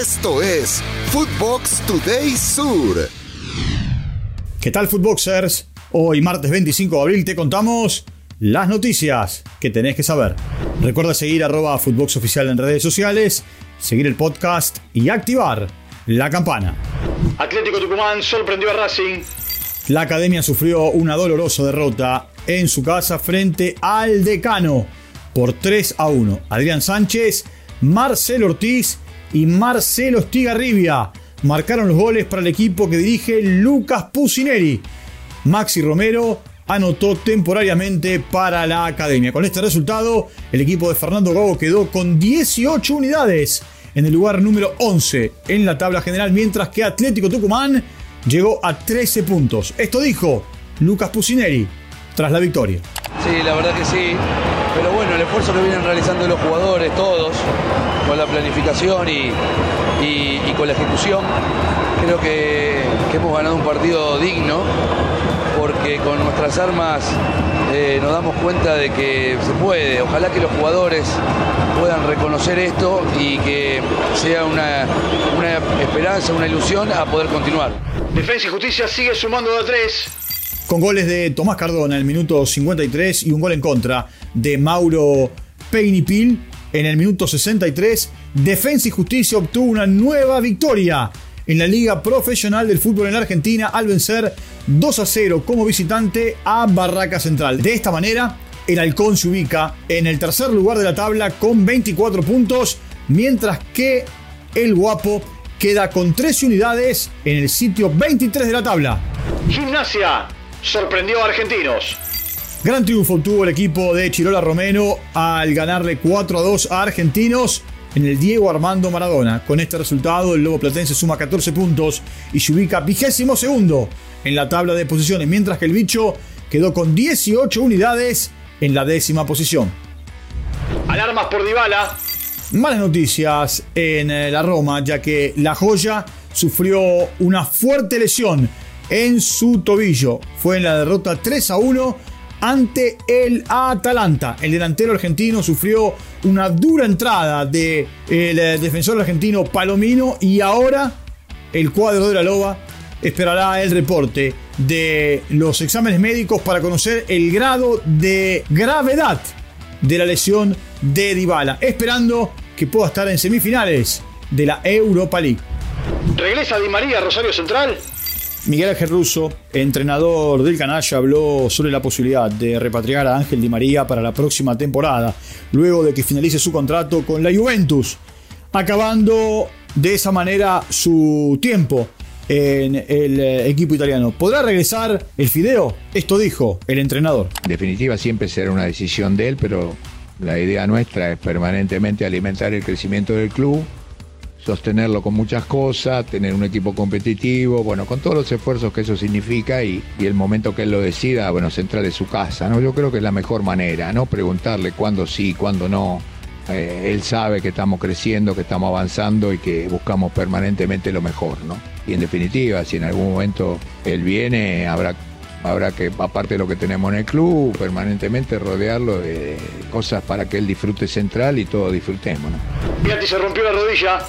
Esto es Footbox Today Sur. ¿Qué tal, Footboxers? Hoy, martes 25 de abril, te contamos las noticias que tenés que saber. Recuerda seguir arroba Footbox Oficial en redes sociales, seguir el podcast y activar la campana. Atlético Tucumán sorprendió a Racing. La academia sufrió una dolorosa derrota en su casa frente al decano por 3 a 1. Adrián Sánchez, Marcelo Ortiz y Marcelo Estigarribia marcaron los goles para el equipo que dirige Lucas Pusineri. Maxi Romero anotó temporariamente para la academia. Con este resultado, el equipo de Fernando Gago quedó con 18 unidades en el lugar número 11 en la tabla general, mientras que Atlético Tucumán llegó a 13 puntos. Esto dijo Lucas Pusineri tras la victoria. Sí, la verdad que sí. Esfuerzo que vienen realizando los jugadores, todos, con la planificación y, con la ejecución, creo que, hemos ganado un partido digno, porque con nuestras armas eh, nos damos cuenta de que se puede. Ojalá que los jugadores puedan reconocer esto y que sea una, una esperanza, una ilusión a poder continuar. Defensa y Justicia sigue sumando de a tres con goles de Tomás Cardona en el minuto 53 y un gol en contra de Mauro Peinipil en el minuto 63. Defensa y Justicia obtuvo una nueva victoria en la Liga Profesional del Fútbol en la Argentina al vencer 2 a 0 como visitante a Barraca Central. De esta manera, el Halcón se ubica en el tercer lugar de la tabla con 24 puntos, mientras que el Guapo queda con 13 unidades en el sitio 23 de la tabla. Gimnasia sorprendió a Argentinos. Gran triunfo tuvo el equipo de Chirola Romero al ganarle 4 a 2 a Argentinos en el Diego Armando Maradona. Con este resultado, el Lobo Platense suma 14 puntos y se ubica vigésimo segundo en la tabla de posiciones, mientras que el bicho quedó con 18 unidades en la décima posición. Alarmas por Dybala. Malas noticias en eh, la Roma, ya que la joya sufrió una fuerte lesión en su tobillo. Fue en la derrota 3 a 1 ante el Atalanta. El delantero argentino sufrió una dura entrada del de eh, defensor argentino Palomino y ahora el cuadro de la Loba esperará el reporte de los exámenes médicos para conocer el grado de gravedad de la lesión de Dybala, esperando que pueda estar en semifinales de la Europa League. ¿Regresa Di María Rosario Central? Miguel Ángel Russo, entrenador del canalla, habló sobre la posibilidad de repatriar a Ángel Di María para la próxima temporada, luego de que finalice su contrato con la Juventus, acabando de esa manera su tiempo en el eh, equipo italiano. ¿Podrá regresar el Fideo? Esto dijo el entrenador. En definitiva, siempre será una decisión de él, pero la idea nuestra es permanentemente alimentar el crecimiento del club sostenerlo con muchas cosas, tener un equipo competitivo, bueno, con todos los esfuerzos que eso significa y, el momento que él lo decida, bueno, centrar de su casa, ¿no? Yo creo que es la mejor manera, ¿no? Preguntarle cuándo sí, cuándo no. Eh, él sabe que estamos creciendo, que estamos avanzando y que buscamos permanentemente lo mejor, ¿no? Y en definitiva, si en algún momento él viene, habrá habrá que, aparte de lo que tenemos en el club, permanentemente rodearlo de cosas para que él disfrute central y todos disfrutemos. ¿no? se rompió la rodilla.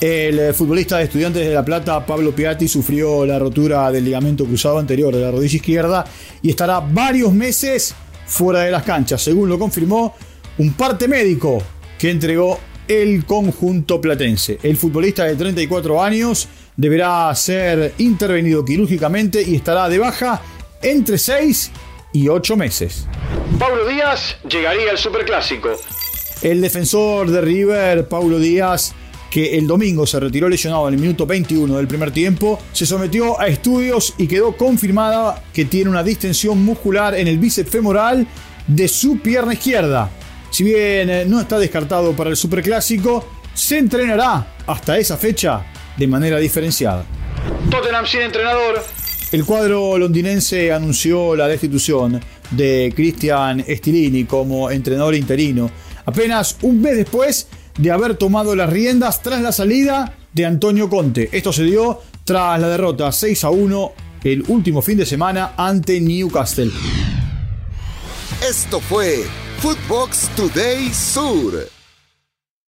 El eh, futbolista de Estudiantes de La Plata, Pablo Piatti, sufrió la rotura del ligamento cruzado anterior de la rodilla izquierda y estará varios meses fuera de las canchas, según lo confirmó un parte médico que entregó el conjunto platense. El futbolista de 34 años deberá ser intervenido quirúrgicamente y estará de baja entre 6 y 8 meses. Pablo Díaz llegaría al Superclásico. El defensor de River, Paulo Díaz, que el domingo se retiró lesionado en el minuto 21 del primer tiempo, se sometió a estudios y quedó confirmada que tiene una distensión muscular en el bíceps femoral de su pierna izquierda. Si bien eh, no está descartado para el Superclásico, se entrenará hasta esa fecha de manera diferenciada. Tottenham sin entrenador. El cuadro londinense anunció la destitución de Cristian Stilini como entrenador interino. Apenas un mes después de haber tomado las riendas tras la salida de Antonio Conte. Esto se dio tras la derrota 6 a 1 el último fin de semana ante Newcastle. Esto fue Footbox Today Sur.